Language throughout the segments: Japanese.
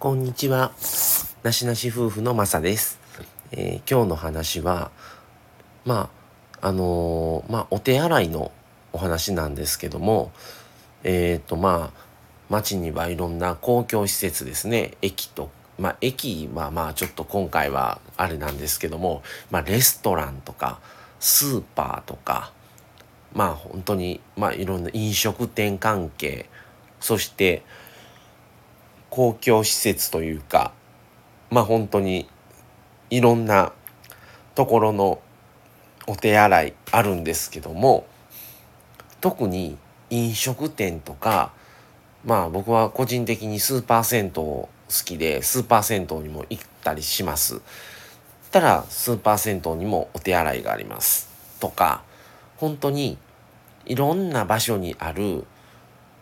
こんにちは。なしなし夫婦のまさです。えー、今日の話は、まあ、あのー、まあ、お手洗いのお話なんですけども、えっ、ー、と、まあ、街にはいろんな公共施設ですね。駅と、まあ、駅はまあ、ちょっと今回はあれなんですけども、まあ、レストランとか、スーパーとか、まあ、本当に、まあ、いろんな飲食店関係、そして、公共施設というかまあ本当にいろんなところのお手洗いあるんですけども特に飲食店とかまあ僕は個人的にスーパー銭湯好きでスーパー銭湯にも行ったりします。たらスーパー銭湯にもお手洗いがありますとか本当にいろんな場所にある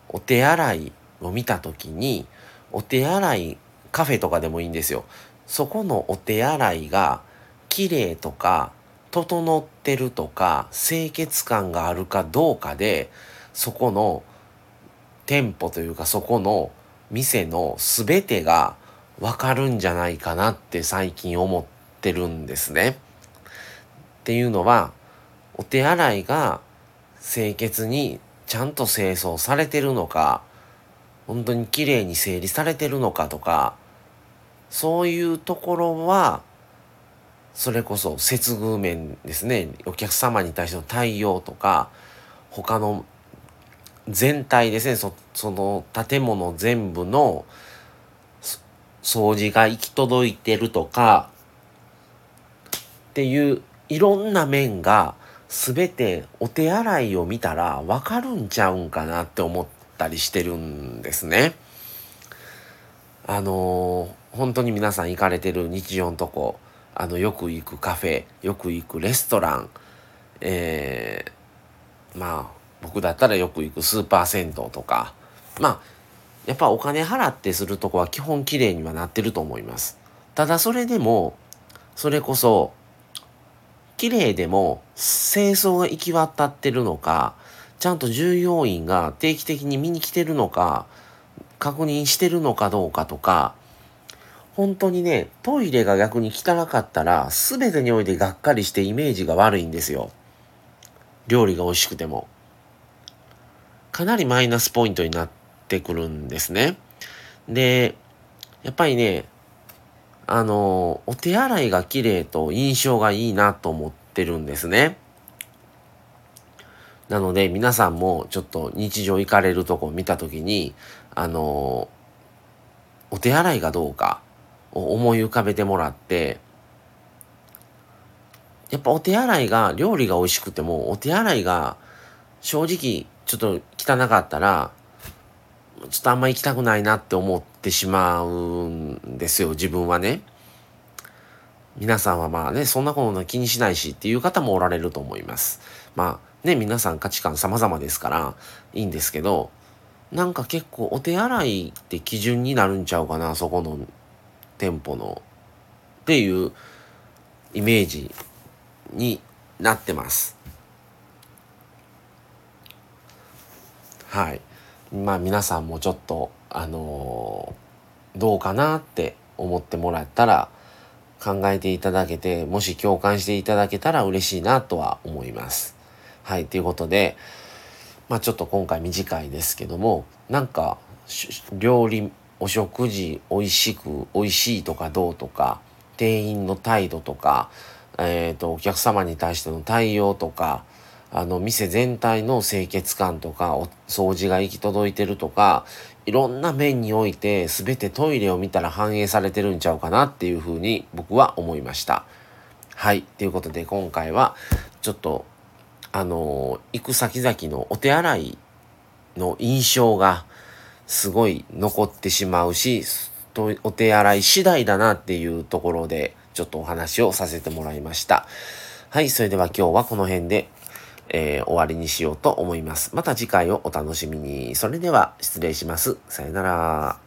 お手洗いを見た時にお手洗いカフェとかでもいいんですよ。そこのお手洗いが綺麗とか整ってるとか清潔感があるかどうかでそこの店舗というかそこの店の全てがわかるんじゃないかなって最近思ってるんですね。っていうのはお手洗いが清潔にちゃんと清掃されてるのか本当に綺麗に整理されてるのかとかそういうところはそれこそ接遇面ですね。お客様に対しての対応とか他の全体ですね。そその建物全部の掃除が行き届いてるとかっていういろんな面が全てお手洗いを見たら分かるんちゃうんかなって思ってったりしてるんですね。あのー、本当に皆さん行かれてる日常のとこ、あの、よく行くカフェ、よく行くレストラン、えー、まあ、僕だったらよく行くスーパー銭湯とか、まあ、やっぱお金払ってするとこは基本綺麗にはなってると思います。ただそれでも、それこそ、綺麗でも清掃が行き渡ってるのか、ちゃんと従業員が定期的に見に来てるのか、確認してるのかどうかとか、本当にね、トイレが逆に汚かったら、全てにおいてがっかりしてイメージが悪いんですよ。料理が美味しくても。かなりマイナスポイントになってくるんですね。で、やっぱりね、あの、お手洗いが綺麗と印象がいいなと思ってるんですね。なので皆さんもちょっと日常行かれるとこ見た時に、あのお手洗いがどうかを思い浮かべてもらって、やっぱお手洗いが、料理が美味しくても、お手洗いが正直ちょっと汚かったら、ちょっとあんま行きたくないなって思ってしまうんですよ、自分はね。皆さんはまあね、そんなこと気にしないしっていう方もおられると思います。まあね、皆さん価値観様々ですからいいんですけど、なんか結構お手洗いって基準になるんちゃうかな、そこの店舗の。っていうイメージになってます。はい。まあ皆さんもちょっと、あのー、どうかなって思ってもらったら考えていただけて、もし共感していただけたら嬉しいなとは思います。はい、ということで、まあちょっと今回短いですけども、なんか、料理、お食事美味しく、美味しいとかどうとか、店員の態度とか、えっ、ー、と、お客様に対しての対応とか、あの、店全体の清潔感とか、お掃除が行き届いてるとか、いろんな面において全てトイレを見たら反映されてるんちゃうかなっていうふうに僕は思いました。はい。ということで今回はちょっとあの、行く先々のお手洗いの印象がすごい残ってしまうし、お手洗い次第だなっていうところでちょっとお話をさせてもらいました。はい、それでは今日はこの辺で、えー、終わりにしようと思います。また次回をお楽しみに。それでは失礼します。さよなら。